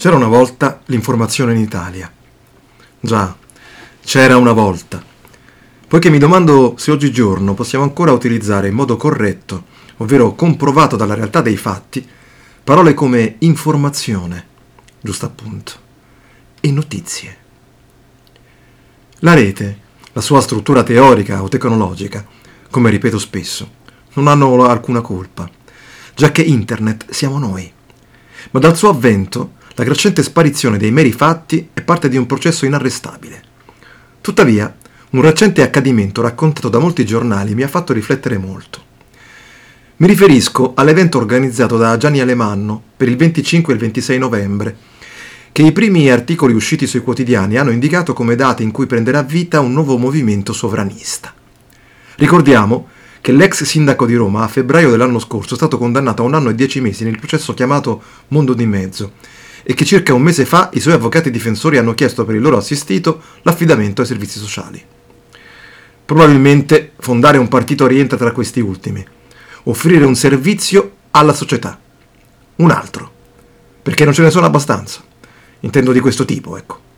C'era una volta l'informazione in Italia. Già, c'era una volta. Poiché mi domando se oggigiorno possiamo ancora utilizzare in modo corretto, ovvero comprovato dalla realtà dei fatti, parole come informazione, giusto appunto, e notizie. La rete, la sua struttura teorica o tecnologica, come ripeto spesso, non hanno alcuna colpa, già che Internet siamo noi. Ma dal suo avvento la crescente sparizione dei meri fatti è parte di un processo inarrestabile. Tuttavia, un recente accadimento raccontato da molti giornali mi ha fatto riflettere molto. Mi riferisco all'evento organizzato da Gianni Alemanno per il 25 e il 26 novembre, che i primi articoli usciti sui quotidiani hanno indicato come data in cui prenderà vita un nuovo movimento sovranista. Ricordiamo che l'ex sindaco di Roma a febbraio dell'anno scorso è stato condannato a un anno e dieci mesi nel processo chiamato Mondo di Mezzo e che circa un mese fa i suoi avvocati difensori hanno chiesto per il loro assistito l'affidamento ai servizi sociali. Probabilmente fondare un partito rientra tra questi ultimi, offrire un servizio alla società, un altro, perché non ce ne sono abbastanza, intendo di questo tipo, ecco.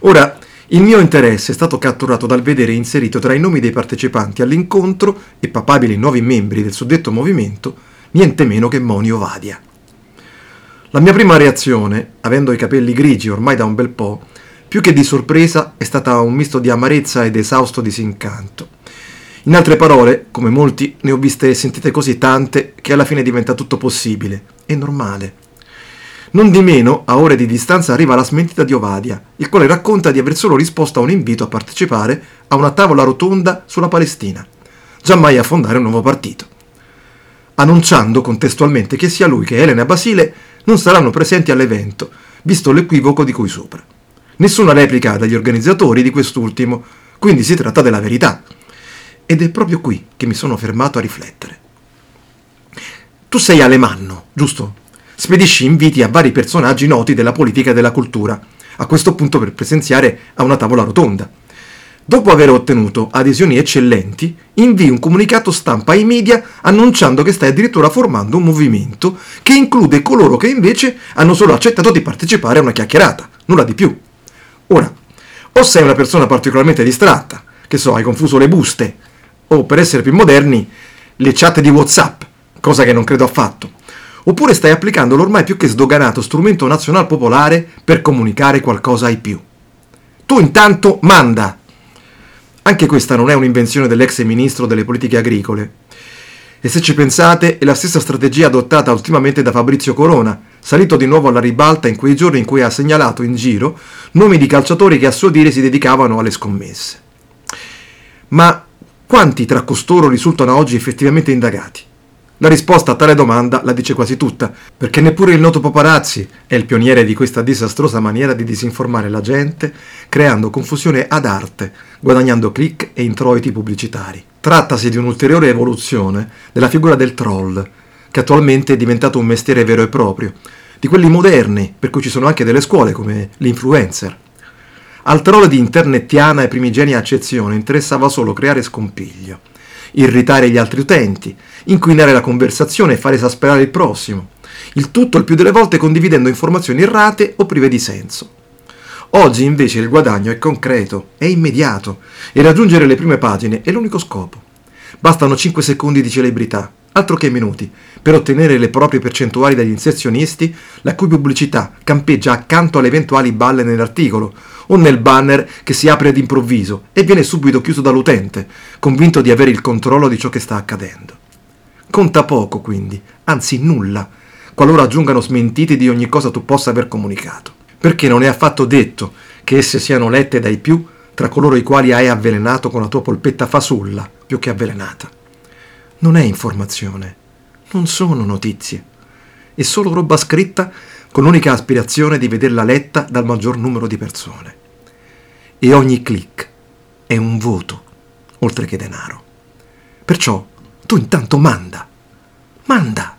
Ora, il mio interesse è stato catturato dal vedere inserito tra i nomi dei partecipanti all'incontro e papabili nuovi membri del suddetto movimento niente meno che Monio Vadia. La mia prima reazione, avendo i capelli grigi ormai da un bel po', più che di sorpresa è stata un misto di amarezza ed esausto disincanto. In altre parole, come molti, ne ho viste e sentite così tante che alla fine diventa tutto possibile e normale. Non di meno, a ore di distanza arriva la smentita di Ovadia, il quale racconta di aver solo risposto a un invito a partecipare a una tavola rotonda sulla Palestina, giammai a fondare un nuovo partito, annunciando contestualmente che sia lui che Elena Basile non saranno presenti all'evento, visto l'equivoco di cui sopra. Nessuna replica dagli organizzatori di quest'ultimo, quindi si tratta della verità. Ed è proprio qui che mi sono fermato a riflettere. Tu sei Alemanno, giusto? Spedisci inviti a vari personaggi noti della politica e della cultura, a questo punto per presenziare a una tavola rotonda. Dopo aver ottenuto adesioni eccellenti, invii un comunicato stampa ai media annunciando che stai addirittura formando un movimento che include coloro che invece hanno solo accettato di partecipare a una chiacchierata, nulla di più. Ora, o sei una persona particolarmente distratta, che so, hai confuso le buste, o per essere più moderni, le chat di WhatsApp, cosa che non credo affatto, oppure stai applicando l'ormai più che sdoganato strumento nazional popolare per comunicare qualcosa ai più. Tu intanto manda! Anche questa non è un'invenzione dell'ex ministro delle politiche agricole. E se ci pensate, è la stessa strategia adottata ultimamente da Fabrizio Corona, salito di nuovo alla ribalta in quei giorni in cui ha segnalato in giro nomi di calciatori che a suo dire si dedicavano alle scommesse. Ma quanti tra costoro risultano oggi effettivamente indagati? La risposta a tale domanda la dice quasi tutta, perché neppure il noto paparazzi è il pioniere di questa disastrosa maniera di disinformare la gente, creando confusione ad arte, guadagnando click e introiti pubblicitari. Trattasi di un'ulteriore evoluzione della figura del troll, che attualmente è diventato un mestiere vero e proprio, di quelli moderni, per cui ci sono anche delle scuole come l'influencer. Al troll di internettiana e primigenia accezione interessava solo creare scompiglio irritare gli altri utenti, inquinare la conversazione e far esasperare il prossimo. Il tutto il più delle volte condividendo informazioni errate o prive di senso. Oggi invece il guadagno è concreto, è immediato e raggiungere le prime pagine è l'unico scopo. Bastano 5 secondi di celebrità, altro che minuti, per ottenere le proprie percentuali dagli inserzionisti, la cui pubblicità campeggia accanto alle eventuali balle nell'articolo o nel banner che si apre ad improvviso e viene subito chiuso dall'utente, convinto di avere il controllo di ciò che sta accadendo. Conta poco, quindi, anzi nulla, qualora aggiungano smentiti di ogni cosa tu possa aver comunicato, perché non è affatto detto che esse siano lette dai più tra coloro i quali hai avvelenato con la tua polpetta fasulla più che avvelenata. Non è informazione, non sono notizie, è solo roba scritta con l'unica aspirazione di vederla letta dal maggior numero di persone. E ogni click è un voto, oltre che denaro. Perciò tu intanto manda, manda.